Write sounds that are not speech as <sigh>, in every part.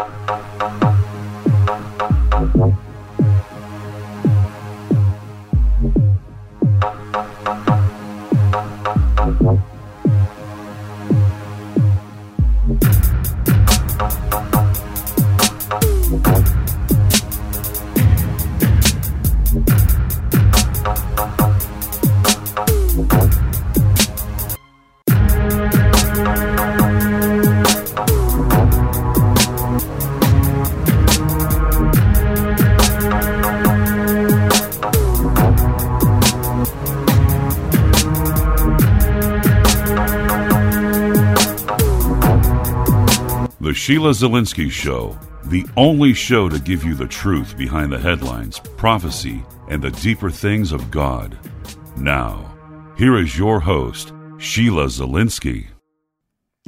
The Sheila Zilinsky Show, the only show to give you the truth behind the headlines, prophecy, and the deeper things of God. Now, here is your host, Sheila Zilinsky.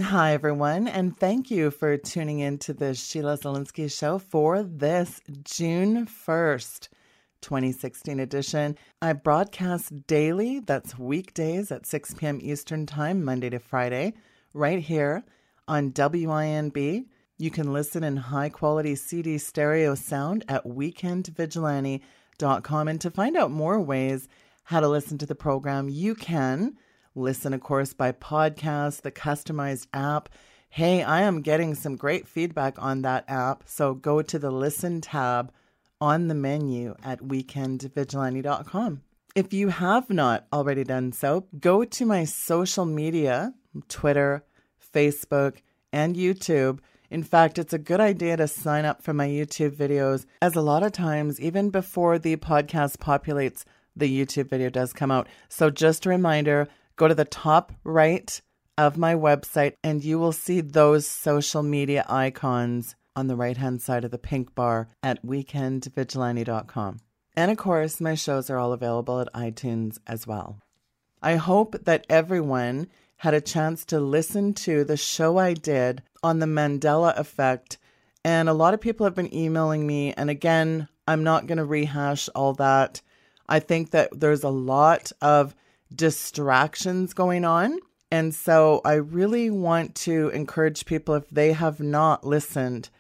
Hi, everyone, and thank you for tuning in to the Sheila Zilinsky Show for this June 1st, 2016 edition. I broadcast daily, that's weekdays at 6 p.m. Eastern Time, Monday to Friday, right here on WINB. You can listen in high quality CD stereo sound at weekendvigilante.com. And to find out more ways how to listen to the program, you can listen, of course, by podcast, the customized app. Hey, I am getting some great feedback on that app. So go to the listen tab on the menu at weekendvigilante.com. If you have not already done so, go to my social media Twitter, Facebook, and YouTube. In fact, it's a good idea to sign up for my YouTube videos, as a lot of times, even before the podcast populates, the YouTube video does come out. So, just a reminder go to the top right of my website, and you will see those social media icons on the right hand side of the pink bar at weekendvigilante.com. And of course, my shows are all available at iTunes as well. I hope that everyone had a chance to listen to the show I did on the Mandela effect. And a lot of people have been emailing me. And again, I'm not going to rehash all that. I think that there's a lot of distractions going on. And so I really want to encourage people if they have not listened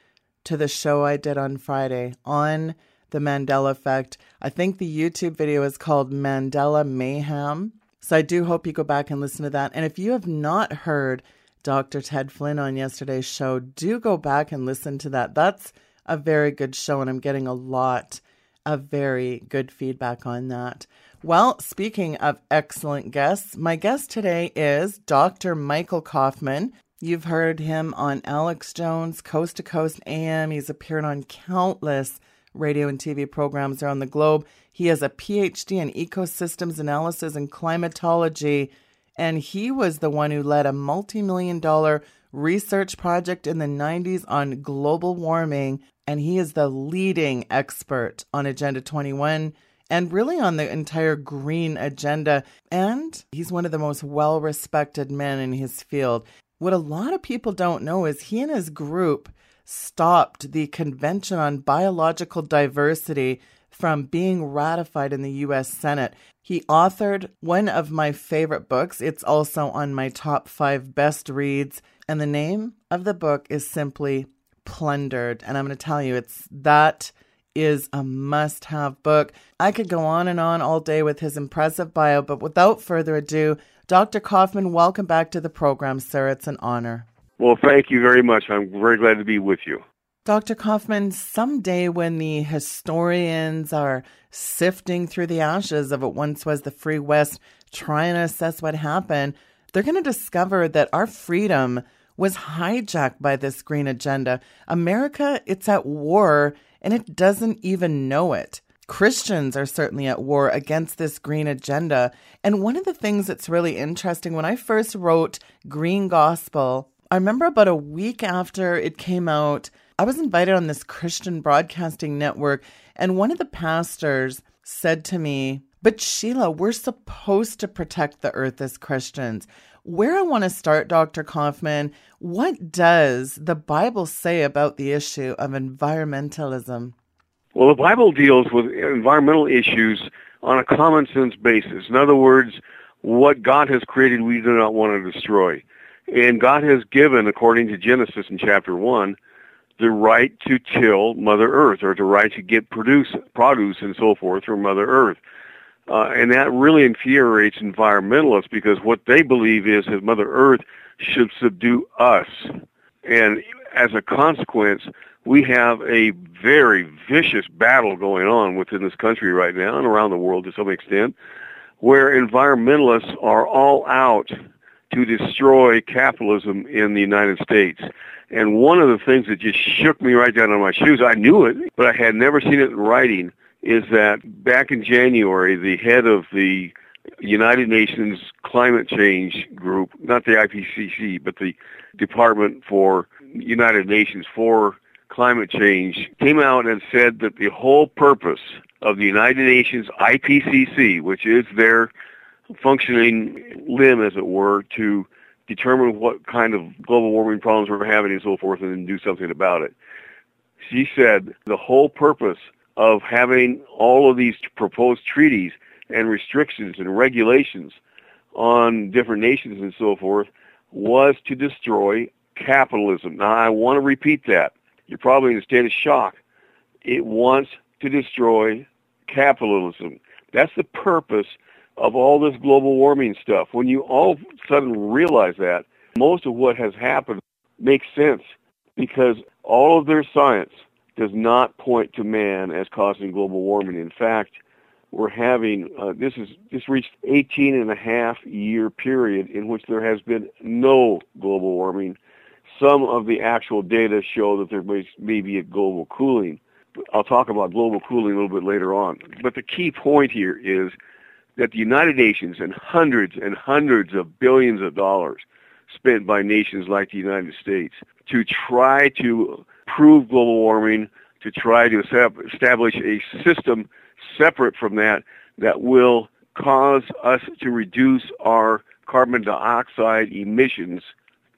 to the show I did on Friday on the Mandela effect. I think the YouTube video is called Mandela Mayhem. So I do hope you go back and listen to that. And if you have not heard Dr. Ted Flynn on yesterday's show, do go back and listen to that. That's a very good show, and I'm getting a lot of very good feedback on that. Well, speaking of excellent guests, my guest today is Dr. Michael Coffman. You've heard him on Alex Jones, Coast to Coast AM. He's appeared on countless radio and TV programs around the globe. He has a PhD in ecosystems analysis and climatology, and he was the one who led a multi million dollar research project in the 90s on global warming. And he is the leading expert on Agenda 21 and really on the entire green agenda. And he's one of the most well respected men in his field. What a lot of people don't know is he and his group stopped the Convention on Biological Diversity from being ratified in the US Senate. He authored one of my favorite books. It's also on my top five best reads. And the name of the book is simply Plundered. And I'm going to tell you, it's that is a must have book. I could go on and on all day with his impressive bio, but without further ado, Dr. Coffman, welcome back to the program, sir. It's an honor. Well, thank you very much. I'm very glad to be with you. Dr. Coffman, someday when the historians are sifting through the ashes of what once was the Free West, trying to assess what happened, they're going to discover that our freedom was hijacked by this green agenda. America, it's at war and it doesn't even know it. Christians are certainly at war against this green agenda. And one of the things that's really interesting, when I first wrote Green Gospel, I remember about a week after it came out, I was invited on this Christian broadcasting network, and one of the pastors said to me, But Sheila, we're supposed to protect the earth as Christians. Where I want to start, Dr. Coffman, what does the Bible say about the issue of environmentalism? Well, the Bible deals with environmental issues on a common sense basis. In other words, what God has created, we do not want to destroy. And God has given, according to Genesis in chapter 1, the right to till Mother Earth or the right to get produce, produce and so forth from Mother Earth. Uh, and that really infuriates environmentalists because what they believe is that Mother Earth should subdue us. And as a consequence, we have a very vicious battle going on within this country right now and around the world to some extent where environmentalists are all out to destroy capitalism in the United States. And one of the things that just shook me right down on my shoes, I knew it, but I had never seen it in writing, is that back in January, the head of the United Nations Climate Change Group, not the IPCC, but the Department for United Nations for Climate Change, came out and said that the whole purpose of the United Nations IPCC, which is their functioning limb, as it were, to determine what kind of global warming problems we're having and so forth and then do something about it. She said the whole purpose of having all of these proposed treaties and restrictions and regulations on different nations and so forth was to destroy capitalism. Now, I want to repeat that. You're probably in a state of shock. It wants to destroy capitalism. That's the purpose of all this global warming stuff. When you all of a sudden realize that, most of what has happened makes sense because all of their science does not point to man as causing global warming. In fact, we're having uh, this is this reached 18 and a half year period in which there has been no global warming. Some of the actual data show that there may, may be a global cooling. I'll talk about global cooling a little bit later on. But the key point here is that the United Nations and hundreds and hundreds of billions of dollars spent by nations like the United States to try to prove global warming, to try to establish a system separate from that that will cause us to reduce our carbon dioxide emissions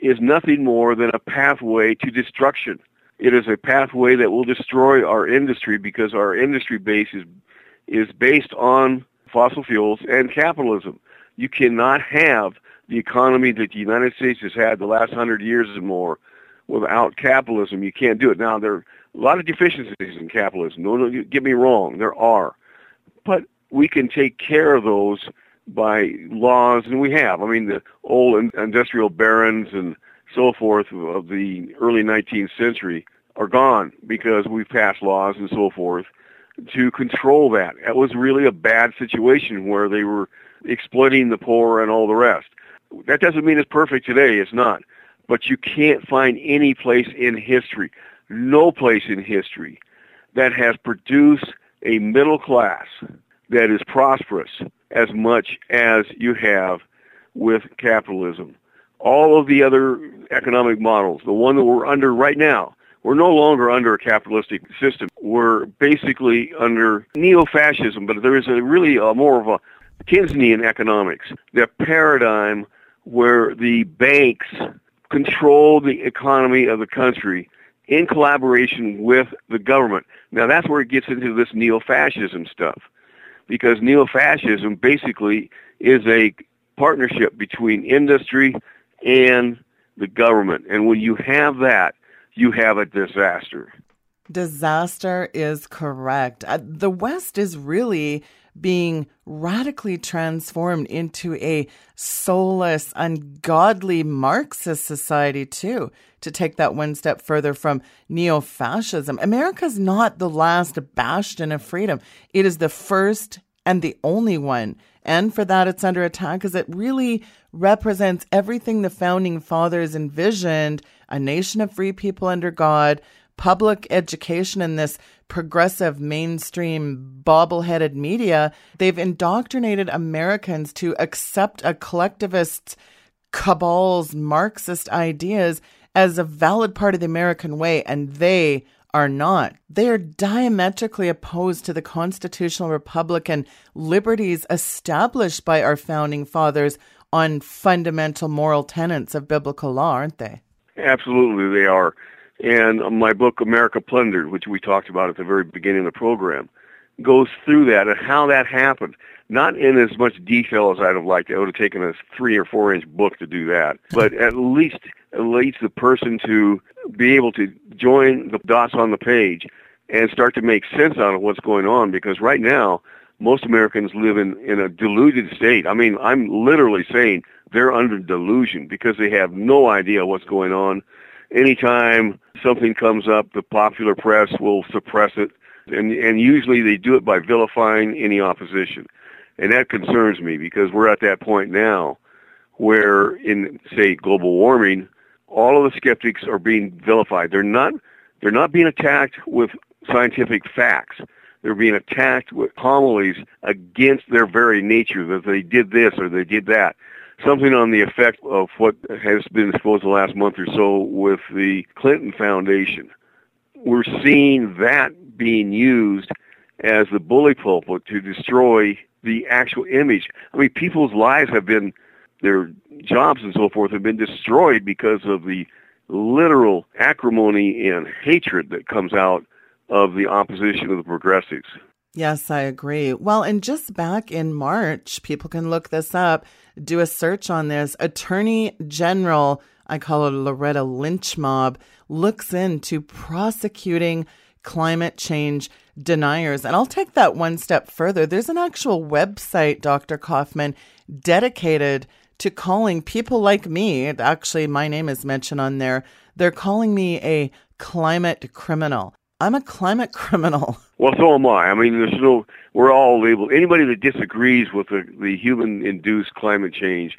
is nothing more than a pathway to destruction. It is a pathway that will destroy our industry because our industry base is is based on fossil fuels and capitalism. You cannot have the economy that the United States has had the last hundred years and more without capitalism. You can't do it. Now there are a lot of deficiencies in capitalism. No, no, get me wrong, there are, but we can take care of those by laws, and we have. I mean, the old industrial barons and so forth of the early 19th century are gone because we've passed laws and so forth to control that. That was really a bad situation where they were exploiting the poor and all the rest. That doesn't mean it's perfect today. It's not. But you can't find any place in history, no place in history, that has produced a middle class that is prosperous as much as you have with capitalism. All of the other economic models, the one that we're under right now, we're no longer under a capitalistic system. We're basically under neo-fascism, but there is a really a more of a Keynesian economics, the paradigm where the banks control the economy of the country in collaboration with the government. Now that's where it gets into this neo-fascism stuff, because neo-fascism basically is a partnership between industry and the government. And when you have that, you have a disaster. Disaster is correct. Uh, the West is really being radically transformed into a soulless, ungodly Marxist society, too, to take that one step further from neo fascism. America's not the last bastion of freedom, it is the first and the only one. And for that, it's under attack because it really represents everything the founding fathers envisioned a nation of free people under God, public education, and this progressive mainstream bobble-headed media. They've indoctrinated Americans to accept a collectivist cabal's Marxist ideas as a valid part of the American way, and they are not. They are diametrically opposed to the constitutional republican liberties established by our founding fathers on fundamental moral tenets of biblical law, aren't they? Absolutely, they are. And my book, America Plundered, which we talked about at the very beginning of the program, goes through that and how that happened. Not in as much detail as I'd have liked. It would have taken a three or four inch book to do that, but <laughs> at least at least the person to be able to join the dots on the page and start to make sense out of what's going on. Because right now, most Americans live in in a deluded state. I mean, I'm literally saying they're under delusion because they have no idea what's going on. Anytime something comes up, the popular press will suppress it, and and usually they do it by vilifying any opposition. And that concerns me because we're at that point now where in, say, global warming, all of the skeptics are being vilified. They're not, they're not being attacked with scientific facts. They're being attacked with homilies against their very nature that they did this or they did that. Something on the effect of what has been exposed the last month or so with the Clinton Foundation. We're seeing that being used as the bully pulpit to destroy the actual image. I mean, people's lives have been, their jobs and so forth have been destroyed because of the literal acrimony and hatred that comes out of the opposition of the progressives. Yes, I agree. Well, and just back in March, people can look this up, do a search on this. Attorney General, I call it Loretta Lynch mob, looks into prosecuting climate change deniers. And I'll take that one step further. There's an actual website, Dr. Coffman, dedicated to calling people like me. Actually, my name is mentioned on there. They're calling me a climate criminal. I'm a climate <laughs> criminal. Well, so am I. I mean, there's no, we're all labeled. Anybody that disagrees with the, the human-induced climate change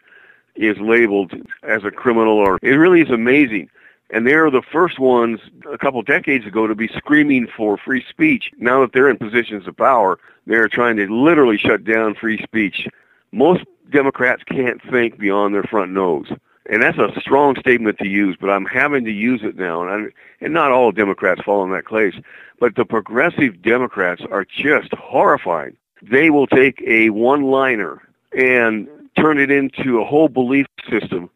is labeled as a criminal or, it really is amazing and they're the first ones a couple decades ago to be screaming for free speech. Now that they're in positions of power, they're trying to literally shut down free speech. Most Democrats can't think beyond their front nose. And that's a strong statement to use, but I'm having to use it now. And, I'm, and not all Democrats fall in that place. But the progressive Democrats are just horrifying. They will take a one-liner and turn it into a whole belief system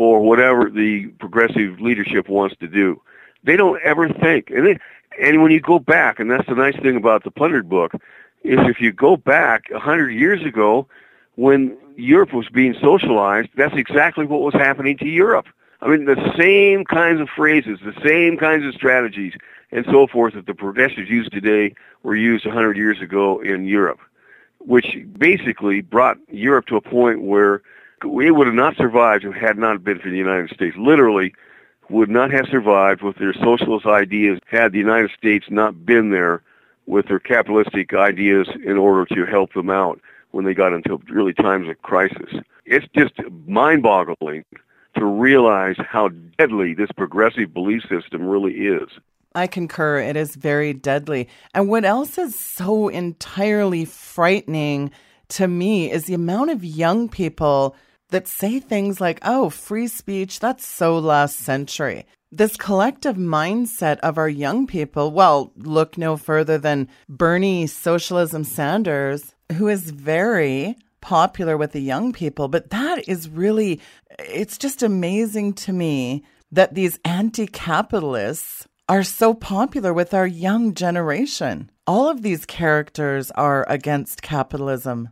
for whatever the progressive leadership wants to do. They don't ever think. And, they, and when you go back, and that's the nice thing about the Plundered book, is if you go back a hundred years ago, when Europe was being socialized, that's exactly what was happening to Europe. I mean, the same kinds of phrases, the same kinds of strategies, and so forth that the progressives use today were used a hundred years ago in Europe, which basically brought Europe to a point where we would have not survived if it had not been for the United States. Literally, would not have survived with their socialist ideas had the United States not been there with their capitalistic ideas in order to help them out when they got into really times of crisis. It's just mind-boggling to realize how deadly this progressive belief system really is. I concur. It is very deadly. And what else is so entirely frightening to me is the amount of young people that say things like, oh, free speech, that's so last century. This collective mindset of our young people, well, look no further than Bernie Socialism Sanders, who is very popular with the young people. But that is really, it's just amazing to me that these anti capitalists are so popular with our young generation. All of these characters are against capitalism.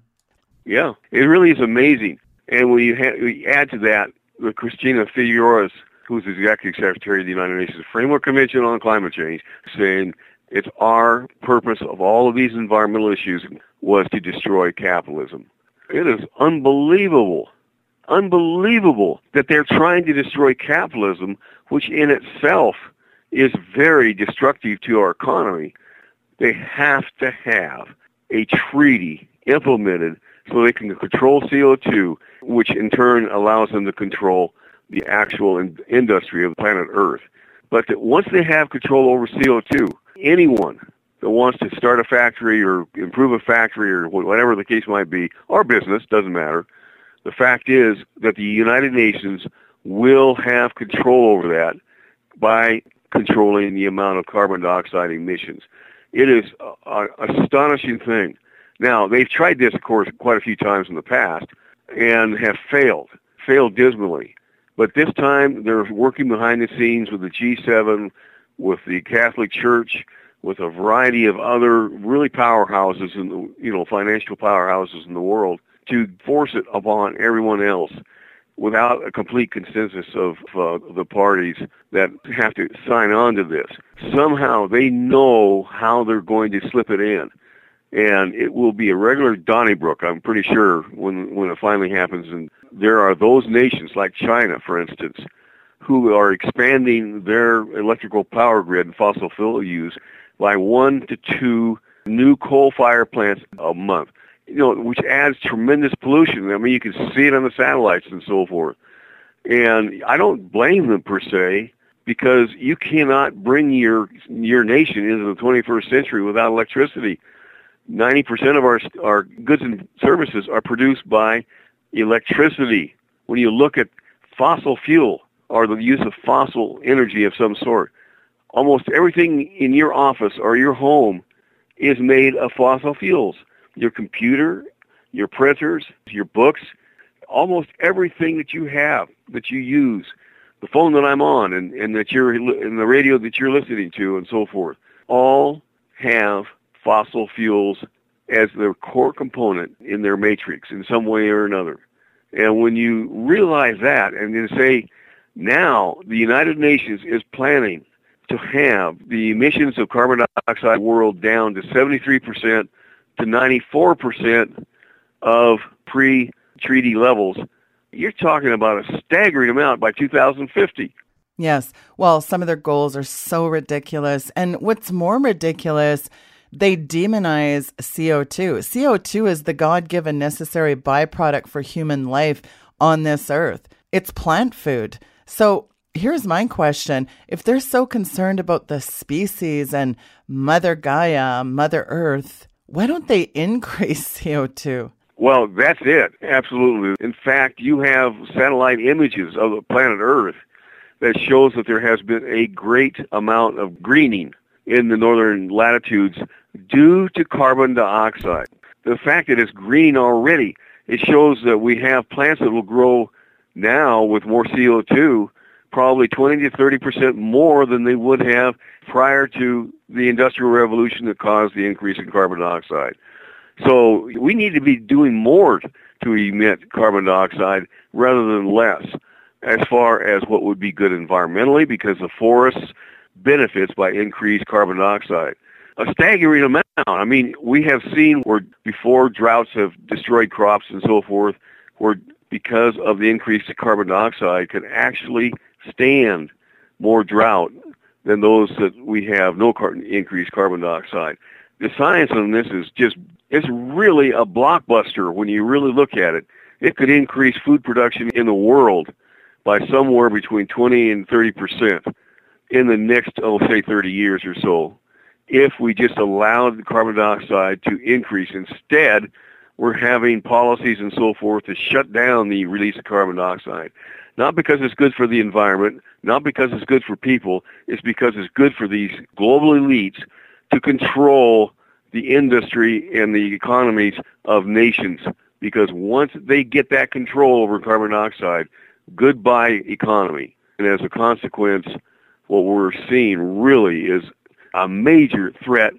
Yeah, it really is amazing. And when you, ha- you add to that the Christina Figueres, who's the Executive Secretary of the United Nations Framework Convention on Climate Change, saying it's our purpose of all of these environmental issues was to destroy capitalism. It is unbelievable, unbelievable that they're trying to destroy capitalism, which in itself is very destructive to our economy. They have to have a treaty implemented so they can control CO2, which in turn allows them to control the actual in- industry of planet Earth. But that once they have control over CO2, anyone that wants to start a factory or improve a factory or whatever the case might be, or business, doesn't matter, the fact is that the United Nations will have control over that by controlling the amount of carbon dioxide emissions. It is an astonishing thing now, they've tried this, of course, quite a few times in the past and have failed, failed dismally. But this time, they're working behind the scenes with the G7, with the Catholic Church, with a variety of other really powerhouses the, you know, financial powerhouses in the world to force it upon everyone else without a complete consensus of uh, the parties that have to sign on to this. Somehow they know how they're going to slip it in. And it will be a regular Donnybrook, I'm pretty sure, when, when it finally happens. And there are those nations, like China, for instance, who are expanding their electrical power grid and fossil fuel use by one to two new coal fire plants a month you know, which adds tremendous pollution. I mean, you can see it on the satellites and so forth. And I don't blame them per se because you cannot bring your your nation into the 21st century without electricity. 90% of our our goods and services are produced by electricity. When you look at fossil fuel or the use of fossil energy of some sort, almost everything in your office or your home is made of fossil fuels your computer, your printers, your books, almost everything that you have that you use, the phone that I'm on and, and that you're in the radio that you're listening to and so forth, all have fossil fuels as their core component in their matrix in some way or another. And when you realize that and then say, now the United Nations is planning to have the emissions of carbon dioxide world down to 73% to 94% of pre-treaty levels. You're talking about a staggering amount by 2050. Yes. Well, some of their goals are so ridiculous. And what's more ridiculous, they demonize CO2. CO2 is the God given necessary byproduct for human life on this earth, it's plant food. So here's my question if they're so concerned about the species and Mother Gaia, Mother Earth, why don't they <laughs> increase CO2? Well, that's it. Absolutely. In fact, you have satellite images of the planet Earth that shows that there has been a great amount of greening in the northern latitudes due to carbon dioxide. The fact that it's green already, it shows that we have plants that will grow now with more CO2 probably 20 to 30 percent more than they would have prior to the industrial revolution that caused the increase in carbon dioxide. So we need to be doing more to emit carbon dioxide rather than less as far as what would be good environmentally because the forest benefits by increased carbon dioxide. A staggering amount. I mean, we have seen where before droughts have destroyed crops and so forth, where because of the increase in carbon dioxide can actually stand more drought than those that we have no carbon, increased carbon dioxide. The science on this is just, it's really a blockbuster when you really look at it. It could increase food production in the world by somewhere between 20 and 30 percent in the next, oh, say 30 years or so if we just allowed carbon dioxide to increase. Instead, we're having policies and so forth to shut down the release of carbon dioxide. Not because it's good for the environment, not because it's good for people, it's because it's good for these global elites to control the industry and the economies of nations. Because once they get that control over carbon dioxide, goodbye economy. And as a consequence, what we're seeing really is a major threat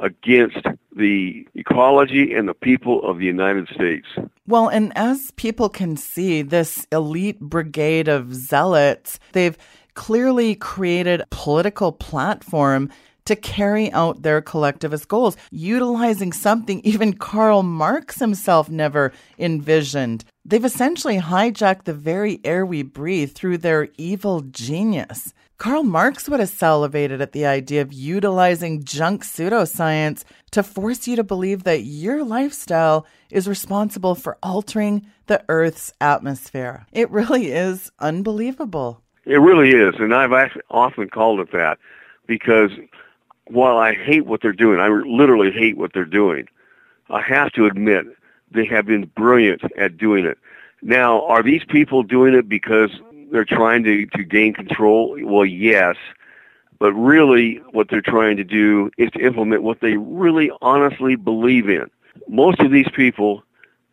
against the ecology and the people of the United States. Well, and as people can see, this elite brigade of zealots, they've clearly created a political platform to carry out their collectivist goals, utilizing something even Karl Marx himself never envisioned. They've essentially hijacked the very air we breathe through their evil genius. Karl Marx would have salivated at the idea of utilizing junk pseudoscience to force you to believe that your lifestyle is responsible for altering the Earth's atmosphere. It really is unbelievable. It really is, and I've often called it that because while I hate what they're doing, I literally hate what they're doing, I have to admit they have been brilliant at doing it. Now, are these people doing it because they're trying to, to gain control? Well, yes. But really, what they're trying to do is to implement what they really honestly believe in. Most of these people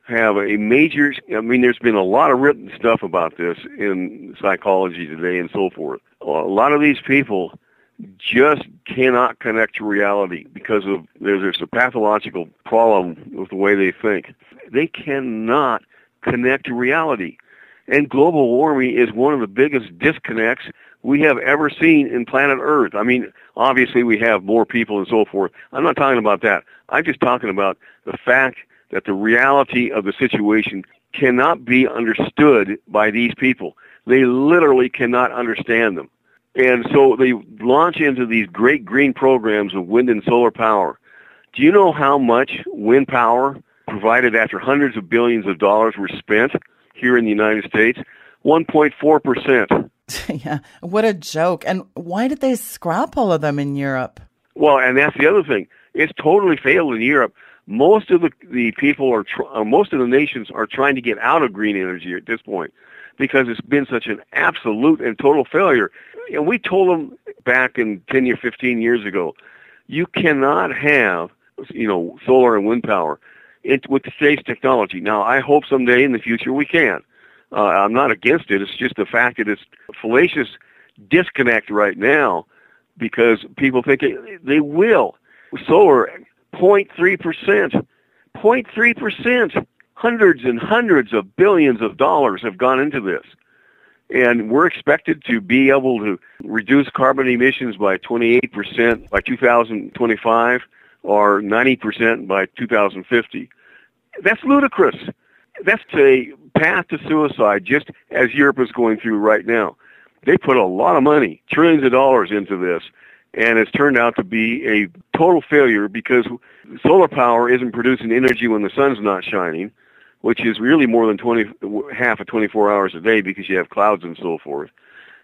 have a major, I mean, there's been a lot of written stuff about this in psychology today and so forth. A lot of these people just cannot connect to reality because of there's, there's a pathological problem with the way they think. They cannot connect to reality. And global warming is one of the biggest disconnects we have ever seen in planet Earth. I mean, obviously we have more people and so forth. I'm not talking about that. I'm just talking about the fact that the reality of the situation cannot be understood by these people. They literally cannot understand them. And so they launch into these great green programs of wind and solar power. Do you know how much wind power provided after hundreds of billions of dollars were spent here in the United States? 1.4%. <laughs> yeah, what a joke. And why did they scrap all of them in Europe? Well, and that's the other thing. It's totally failed in Europe. Most of the, the people are, tr- uh, most of the nations are trying to get out of green energy at this point because it's been such an absolute and total failure. And we told them back in 10 or 15 years ago, you cannot have, you know, solar and wind power it, with today's technology. Now, I hope someday in the future we can. Uh, I'm not against it. It's just the fact that it's a fallacious disconnect right now because people think it, they will. Solar, 0.3%. 0.3%. Hundreds and hundreds of billions of dollars have gone into this. And we're expected to be able to reduce carbon emissions by 28% by 2025 or 90% by 2050. That's ludicrous. That's a path to suicide just as Europe is going through right now. They put a lot of money, trillions of dollars into this, and it's turned out to be a total failure because solar power isn't producing energy when the sun's not shining which is really more than 20, half of 24 hours a day because you have clouds and so forth.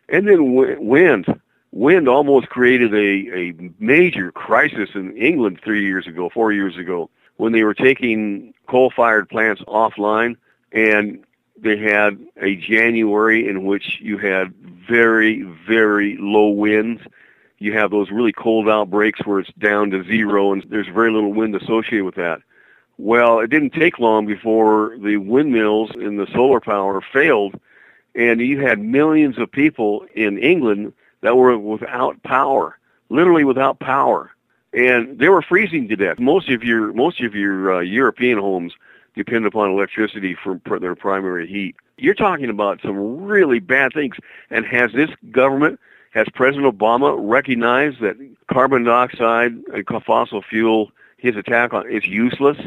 And then wind. Wind almost created a, a major crisis in England three years ago, four years ago, when they were taking coal-fired plants offline and they had a January in which you had very, very low winds. You have those really cold outbreaks where it's down to zero and there's very little wind associated with that. Well, it didn't take long before the windmills and the solar power failed, and you had millions of people in England that were without power, literally without power, and they were freezing to death. Most of your most of your uh, European homes depend upon electricity for their primary heat. You're talking about some really bad things, and has this government, has President Obama recognized that carbon dioxide and fossil fuel his attack on is useless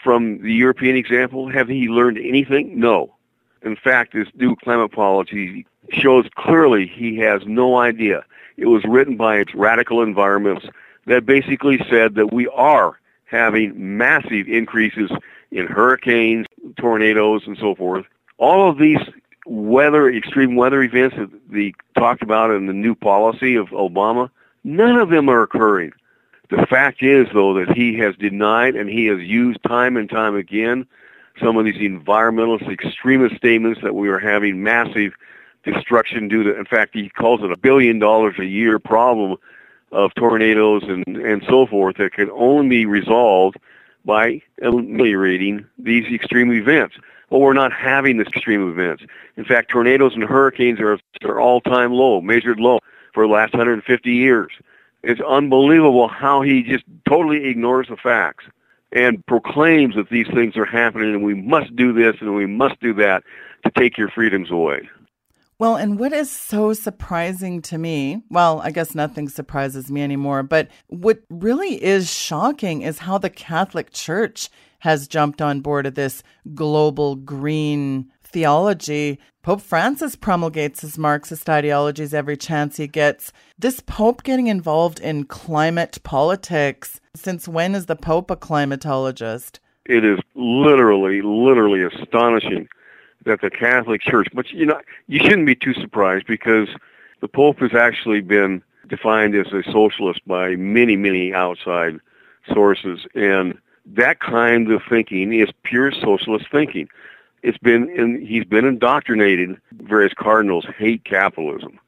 from the European example? Have he learned anything? No. In fact, his new climate policy shows clearly he has no idea. It was written by its radical environmentalists that basically said that we are having massive increases in hurricanes, tornadoes, and so forth. All of these weather, extreme weather events that they talked about in the new policy of Obama, none of them are occurring. The fact is, though, that he has denied and he has used time and time again some of these environmentalist extremist statements that we are having massive destruction due to, in fact, he calls it a billion dollars a year problem of tornadoes and, and so forth that can only be resolved by ameliorating these extreme events. Well, we're not having these extreme events. In fact, tornadoes and hurricanes are, are all-time low, measured low for the last 150 years. It's unbelievable how he just totally ignores the facts and proclaims that these things are happening and we must do this and we must do that to take your freedoms away. Well, and what is so surprising to me, well, I guess nothing surprises me anymore, but what really is shocking is how the Catholic Church has jumped on board of this global green theology. Pope Francis promulgates his Marxist ideologies every chance he gets. This Pope getting involved in climate politics. Since when is the Pope a climatologist? It is literally, literally astonishing that the Catholic Church, but you know, you shouldn't be too surprised because the Pope has actually been defined as a socialist by many, many outside sources. And that kind of thinking is pure socialist thinking it's been in, he's been indoctrinated. Various cardinals hate capitalism.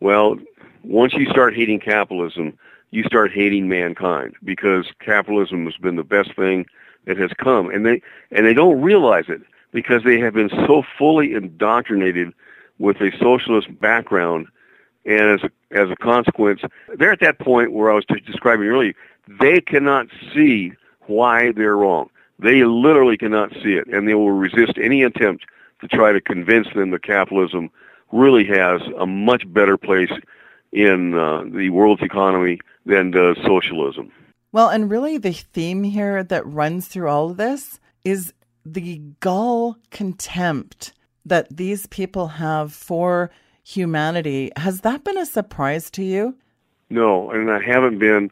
Well, once you start hating capitalism, you start hating mankind because capitalism has been the best thing that has come, and they and they don't realize it because they have been so fully indoctrinated with a socialist background And as a, as a consequence, they're at that point where I was describing earlier, they cannot see why they're wrong. They literally cannot see it, and they will resist any attempt to try to convince them that capitalism really has a much better place in uh, the world's economy than does socialism. Well, and really the theme here that runs through all of this is the gall contempt that these people have for humanity. Has that been a surprise to you? No, and I haven't been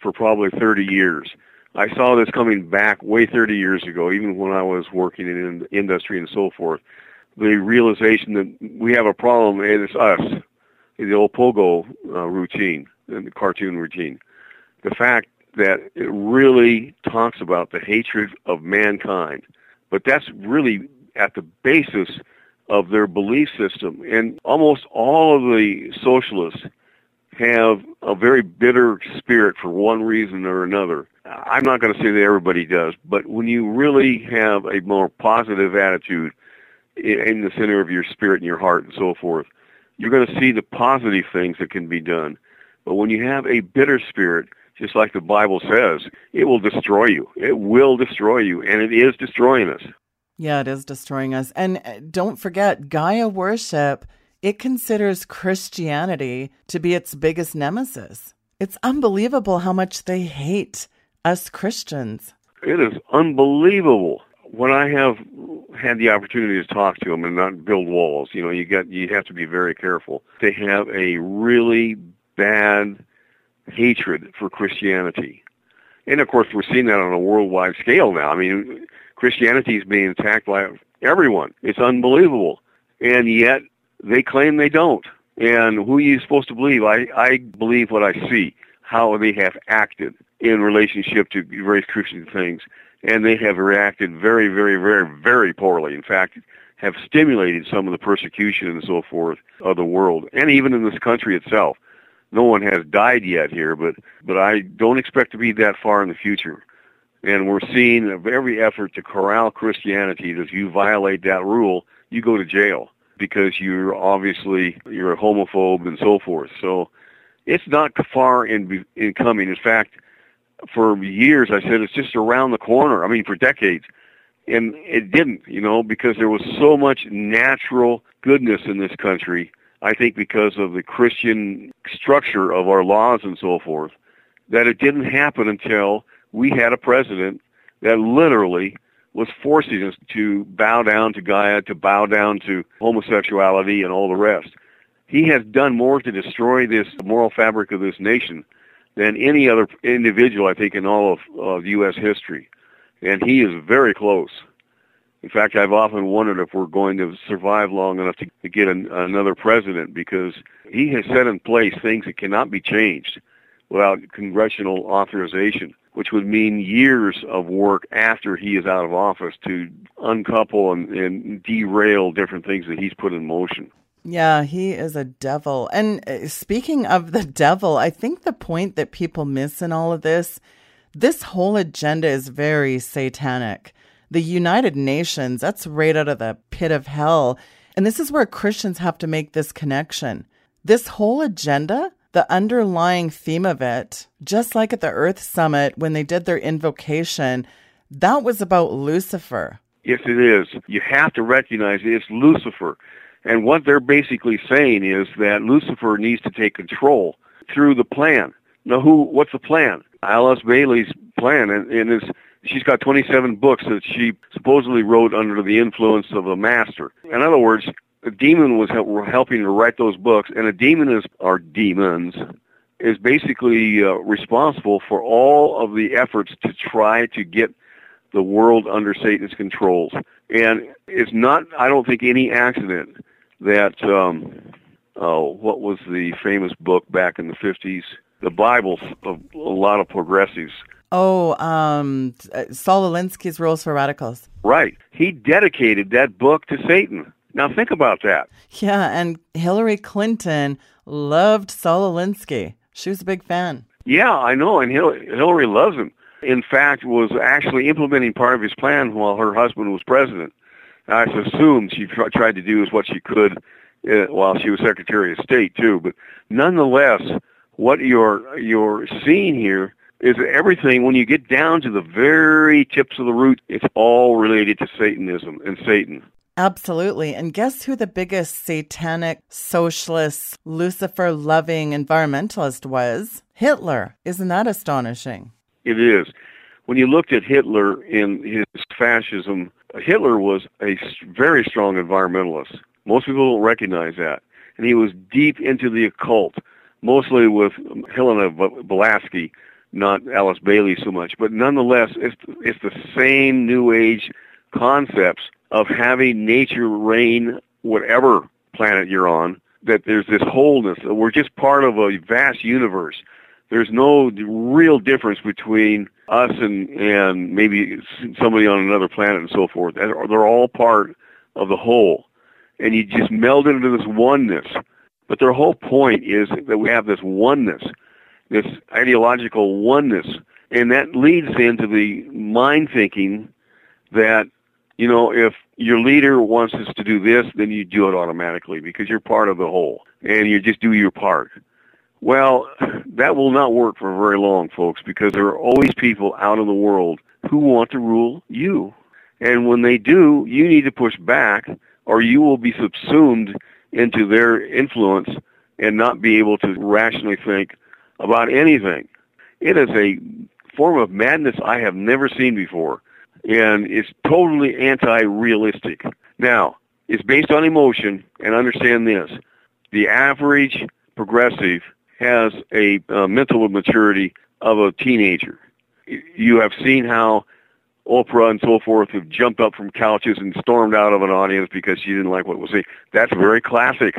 for probably 30 years. I saw this coming back way 30 years ago, even when I was working in industry and so forth. The realization that we have a problem, and it's us, the old pogo uh, routine, the cartoon routine. The fact that it really talks about the hatred of mankind, but that's really at the basis of their belief system. And almost all of the socialists have a very bitter spirit for one reason or another. I'm not going to say that everybody does, but when you really have a more positive attitude in the center of your spirit and your heart and so forth, you're going to see the positive things that can be done. But when you have a bitter spirit, just like the Bible says, it will destroy you. It will destroy you, and it is destroying us. Yeah, it is destroying us. And uh, don't forget, Gaia worship, it considers Christianity to be its biggest nemesis. It's unbelievable how much they hate us Christians. It is unbelievable. When I have had the opportunity to talk to them and not build walls, you know, you got you have to be very careful. They have a really bad hatred for Christianity. And of course, we're seeing that on a worldwide scale now. I mean, Christianity is being attacked by everyone. It's unbelievable. And yet, they claim they don't. And who are you supposed to believe? I, I believe what I see, how they have acted in relationship to various Christian things. And they have reacted very, very, very, very poorly. In fact, have stimulated some of the persecution and so forth of the world, and even in this country itself. No one has died yet here, but but I don't expect to be that far in the future. And we're seeing of every effort to corral Christianity that if you violate that rule, you go to jail because you're obviously you're a homophobe and so forth. So it's not far in in coming. In fact, for years I said it's just around the corner. I mean, for decades, and it didn't. You know, because there was so much natural goodness in this country. I think because of the Christian structure of our laws and so forth, that it didn't happen until we had a president that literally was forcing us to bow down to Gaia, to bow down to homosexuality and all the rest. He has done more to destroy this moral fabric of this nation than any other individual, I think, in all of, of U.S. history. And he is very close. In fact, I've often wondered if we're going to survive long enough to, to get an, another president because he has set in place things that cannot be changed without congressional authorization which would mean years of work after he is out of office to uncouple and, and derail different things that he's put in motion. Yeah, he is a devil. And uh, speaking of the <laughs> devil, I think the point that people miss in all of this, this whole agenda is very satanic. The United Nations, that's right out of the pit of hell. And this is where Christians have to make this connection. This whole agenda the underlying theme of it, just like at the Earth Summit when they did their invocation, that was about Lucifer. Yes, it is. You have to recognize it's Lucifer. And what they're basically saying is that Lucifer needs to take control through the plan. Now, who? What's the plan? Alice Bailey's plan, and, and is she's got 27 books that she supposedly wrote under the influence of a master. In other words, a demon was helping to write those books, and a demon is, or demons, is basically uh, responsible for all of the efforts to try to get the world under Satan's controls. And it's not, I don't think, any accident that, um, oh, what was the famous book back in the 50s? The Bible of a lot of progressives. Oh, um, Saul Alinsky's Rules for Radicals. Right. He dedicated that book to Satan. Now think about that. Yeah, and Hillary Clinton loved Saul Alinsky. She was a big fan. Yeah, I know, and Hillary loves him. In fact, was actually implementing part of his plan while her husband was president. I assume she tried to do as what she could uh, while she was Secretary of State too. But nonetheless, what you're you're seeing here is everything. When you get down to the very tips of the root, it's all related to Satanism and Satan. Absolutely. And guess who the biggest satanic, socialist, Lucifer loving environmentalist was? Hitler. Isn't that astonishing? It is. When you looked at Hitler in his fascism, Hitler was a very strong environmentalist. Most people don't recognize that. And he was deep into the occult, mostly with um, Helena Blavatsky, not Alice Bailey so much. But nonetheless, it's, it's the same New Age concepts of having nature reign whatever planet you're on, that there's this wholeness. We're just part of a vast universe. There's no real difference between us and, and maybe somebody on another planet and so forth. They're all part of the whole. And you just meld into this oneness. But their whole point is that we have this oneness, this ideological oneness. And that leads into the mind thinking that you know, if your leader wants us to do this, then you do it automatically because you're part of the whole and you just do your part. Well, that will not work for very long, folks, because there are always people out in the world who want to rule you. And when they do, you need to push back or you will be subsumed into their influence and not be able to rationally think about anything. It is a form of madness I have never seen before and it's totally anti-realistic. Now, it's based on emotion, and understand this. The average progressive has a uh, mental maturity of a teenager. You have seen how Oprah and so forth have jumped up from couches and stormed out of an audience because she didn't like what was saying. That's very classic.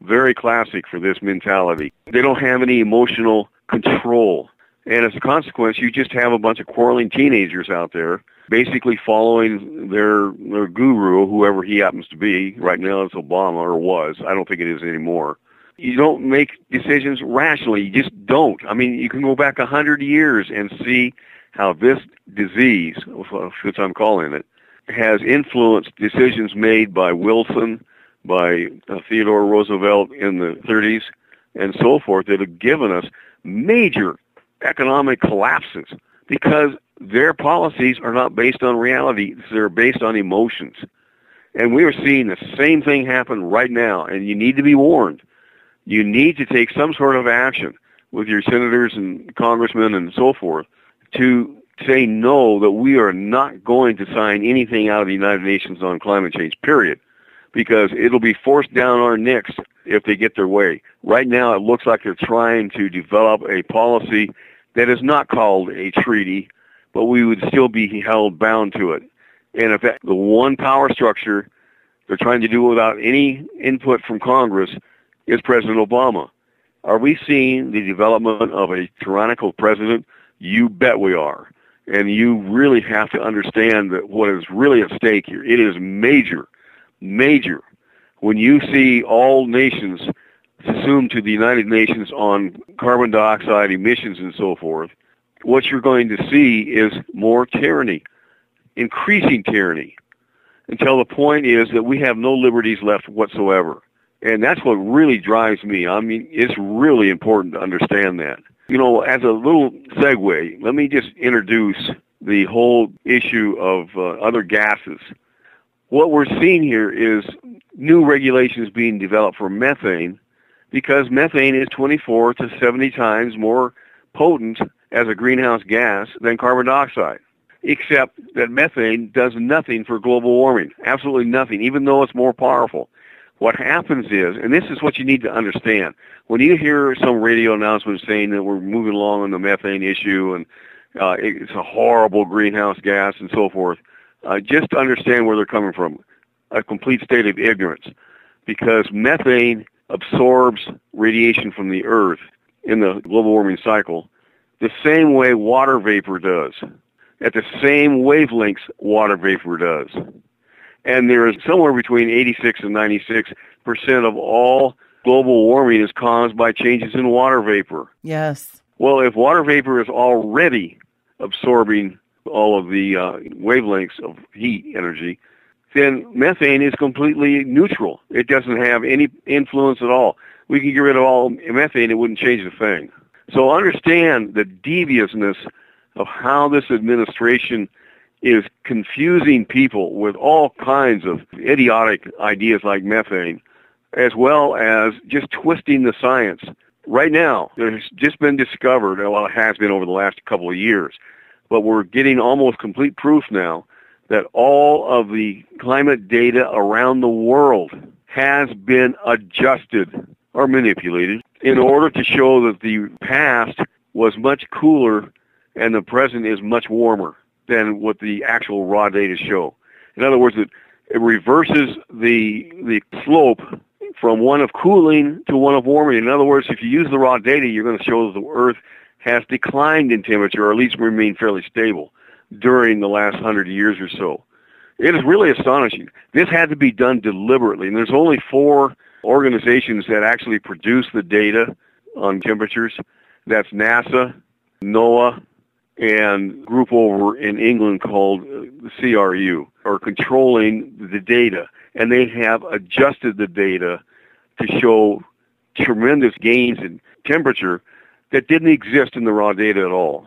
Very classic for this mentality. They don't have any emotional control. And as a consequence, you just have a bunch of quarreling teenagers out there basically following their their guru, whoever he happens to be. Right now it's Obama or was. I don't think it is anymore. You don't make decisions rationally. You just don't. I mean, you can go back a hundred years and see how this disease, which I'm calling it, has influenced decisions made by Wilson, by uh, Theodore Roosevelt in the 30s, and so forth that have given us major economic collapses because their policies are not based on reality. They're based on emotions. And we are seeing the same thing happen right now, and you need to be warned. You need to take some sort of action with your senators and congressmen and so forth to say no that we are not going to sign anything out of the United Nations on climate change, period, because it'll be forced down our necks if they get their way. Right now, it looks like they're trying to develop a policy that is not called a treaty, but we would still be held bound to it. And if the one power structure they're trying to do without any input from Congress is President Obama. Are we seeing the development of a tyrannical president? You bet we are. And you really have to understand that what is really at stake here. It is major, major. When you see all nations assumed to the United Nations on carbon dioxide emissions and so forth, what you're going to see is more tyranny, increasing tyranny, until the point is that we have no liberties left whatsoever. And that's what really drives me. I mean, it's really important to understand that. You know, as a little segue, let me just introduce the whole issue of uh, other gases. What we're seeing here is new regulations being developed for methane because methane is 24 to 70 times more potent as a greenhouse gas than carbon dioxide. Except that methane does nothing for global warming. Absolutely nothing, even though it's more powerful. What happens is, and this is what you need to understand, when you hear some radio announcement saying that we're moving along on the methane issue and uh, it's a horrible greenhouse gas and so forth, uh, just understand where they're coming from. A complete state of ignorance. Because methane absorbs radiation from the earth in the global warming cycle the same way water vapor does, at the same wavelengths water vapor does. And there is somewhere between 86 and 96 percent of all global warming is caused by changes in water vapor. Yes. Well, if water vapor is already absorbing all of the uh, wavelengths of heat energy, then methane is completely neutral. It doesn't have any influence at all. We can get rid of all methane, it wouldn't change a thing. So understand the deviousness of how this administration is confusing people with all kinds of idiotic ideas like methane, as well as just twisting the science. Right now, there's just been discovered, well, it has been over the last couple of years, but we're getting almost complete proof now that all of the climate data around the world has been adjusted or manipulated in order to show that the past was much cooler and the present is much warmer than what the actual raw data show. In other words, it, it reverses the the slope from one of cooling to one of warming. In other words, if you use the raw data, you're going to show that the Earth has declined in temperature, or at least remained fairly stable during the last hundred years or so. It is really astonishing. This had to be done deliberately, and there's only four organizations that actually produce the data on temperatures. That's NASA, NOAA, and a group over in England called uh, the CRU are controlling the data, and they have adjusted the data to show tremendous gains in temperature that didn't exist in the raw data at all.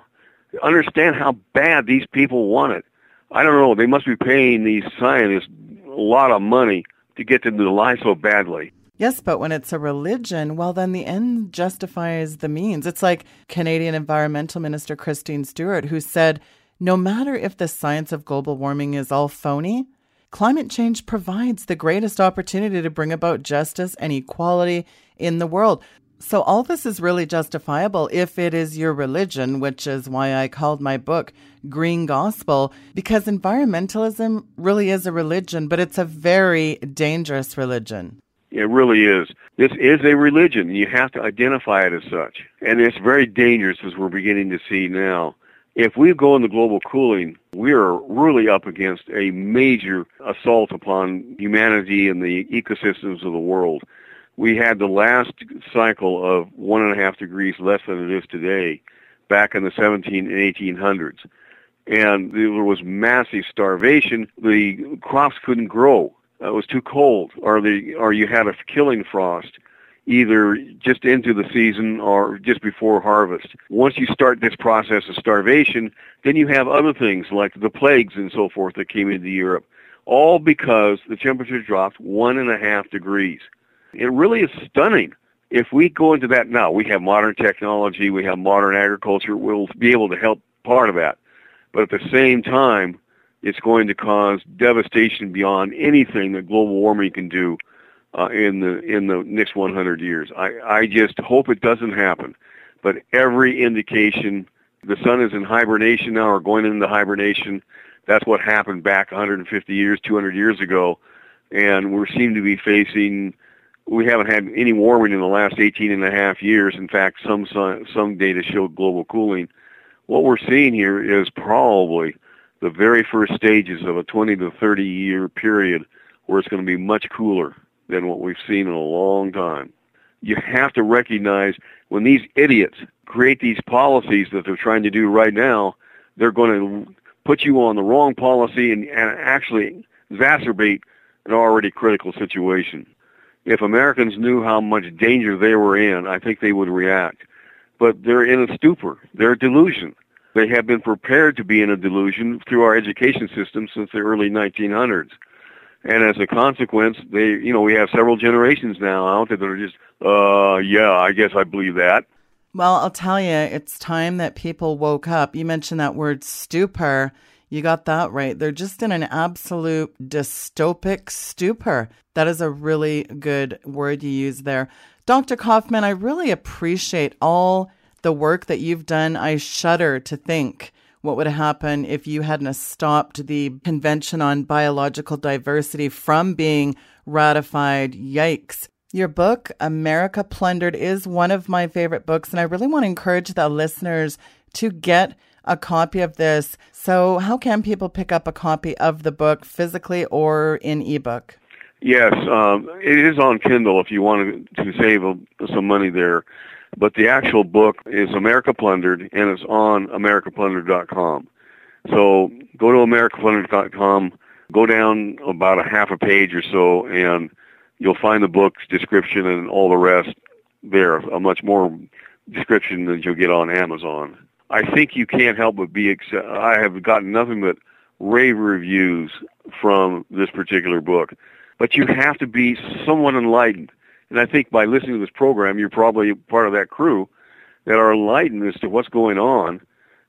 Understand how bad these people want it. I don't know. They must be paying these scientists a lot of money to get them to lie so badly. Yes, but when it's a religion, well, then the end justifies the means. It's like Canadian Environmental Minister Christine Stewart, who said no matter if the science of global warming is all phony, climate change provides the greatest opportunity to bring about justice and equality in the world. So, all this is really justifiable if it is your religion, which is why I called my book Green Gospel, because environmentalism really is a religion, but it's a very dangerous religion. It really is. This is a religion. You have to identify it as such. And it's very dangerous as we're beginning to see now. If we go into global cooling, we are really up against a major assault upon humanity and the ecosystems of the world. We had the last cycle of one and a half degrees less than it is today back in the 17 and 1800s. And there was massive starvation. The crops couldn't grow it was too cold, or the or you had a killing frost, either just into the season or just before harvest. Once you start this process of starvation, then you have other things like the plagues and so forth that came into Europe, all because the temperature dropped one and a half degrees. It really is stunning. If we go into that now, we have modern technology, we have modern agriculture, we'll be able to help part of that. But at the same time, it's going to cause devastation beyond anything that global warming can do uh, in the in the next 100 years. I, I just hope it doesn't happen, but every indication the sun is in hibernation now or going into hibernation. That's what happened back 150 years, 200 years ago, and we seem to be facing. We haven't had any warming in the last 18 and a half years. In fact, some some data show global cooling. What we're seeing here is probably the very first stages of a 20 to 30 year period where it's going to be much cooler than what we've seen in a long time. You have to recognize when these idiots create these policies that they're trying to do right now, they're going to put you on the wrong policy and, and actually exacerbate an already critical situation. If Americans knew how much danger they were in, I think they would react. But they're in a stupor. They're a delusion. They have been prepared to be in a delusion through our education system since the early 1900s. And as a consequence, they, you know, we have several generations now out there that are just, uh, yeah, I guess I believe that. Well, I'll tell you, it's time that people woke up. You mentioned that word stupor. You got that right. They're just in an absolute dystopic stupor. That is a really good word you use there. Dr. Coffman, I really appreciate all the work that you've done, I shudder to think what would happen if you hadn't stopped the Convention on Biological Diversity from being ratified. Yikes. Your book, America Plundered, is one of my favorite books, and I really want to encourage the listeners to get a copy of this. So, how can people pick up a copy of the book physically or in ebook? Yes, um, it is on Kindle if you want to save some money there. But the actual book is America Plundered, and it's on AmericaPlundered.com. So go to AmericaPlundered.com, Go down about a half a page or so, and you'll find the book's description and all the rest there. A much more description than you'll get on Amazon. I think you can't help but be. Ex- I have gotten nothing but rave reviews from this particular book, but you have to be somewhat enlightened. And I think by listening to this program, you're probably part of that crew that are enlightened as to what's going on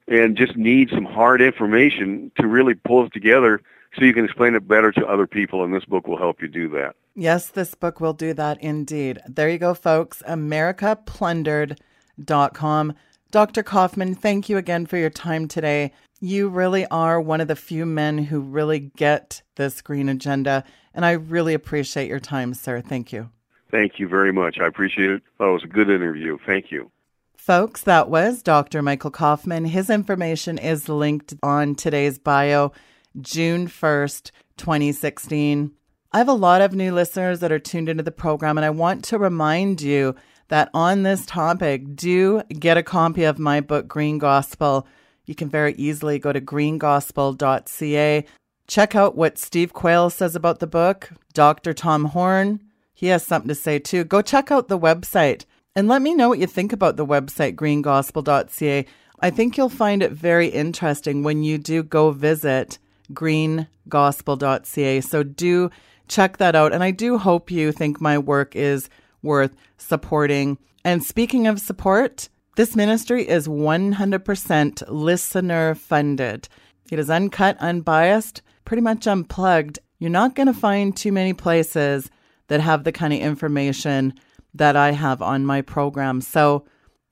and just need some hard information to really pull it together so you can explain it better to other people. And this book will help you do that. Yes, this book will do that indeed. There you go, folks. AmericaPlundered.com. Dr. Coffman, thank you again for your time today. You really are one of the few men who really get this green agenda, and I really appreciate your time, sir. Thank you. Thank you very much. I appreciate it. Oh, that was a good interview. Thank you. Folks, that was Dr. Michael Coffman. His information is linked on today's bio, June 1st, 2016. I have a lot of new listeners that are tuned into the program, and I want to remind you that on this topic, do get a copy of my book, Green Gospel. You can very easily go to greengospel.ca. Check out what Steve Quayle says about the book. Dr. Tom Horn, he has something to say too. Go check out the website and let me know what you think about the website, greengospel.ca. I think you'll find it very interesting when you do go visit greengospel.ca. So do check that out. And I do hope you think my work is worth supporting. And speaking of support, this ministry is 100% listener funded. It is uncut, unbiased, pretty much unplugged. You're not going to find too many places that have the kind of information that I have on my program. So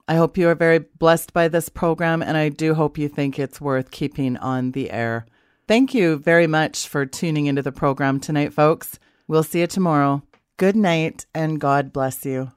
I hope you are very blessed by this program, and I do hope you think it's worth keeping on the air. Thank you very much for tuning into the program tonight, folks. We'll see you tomorrow. Good night, and God bless you.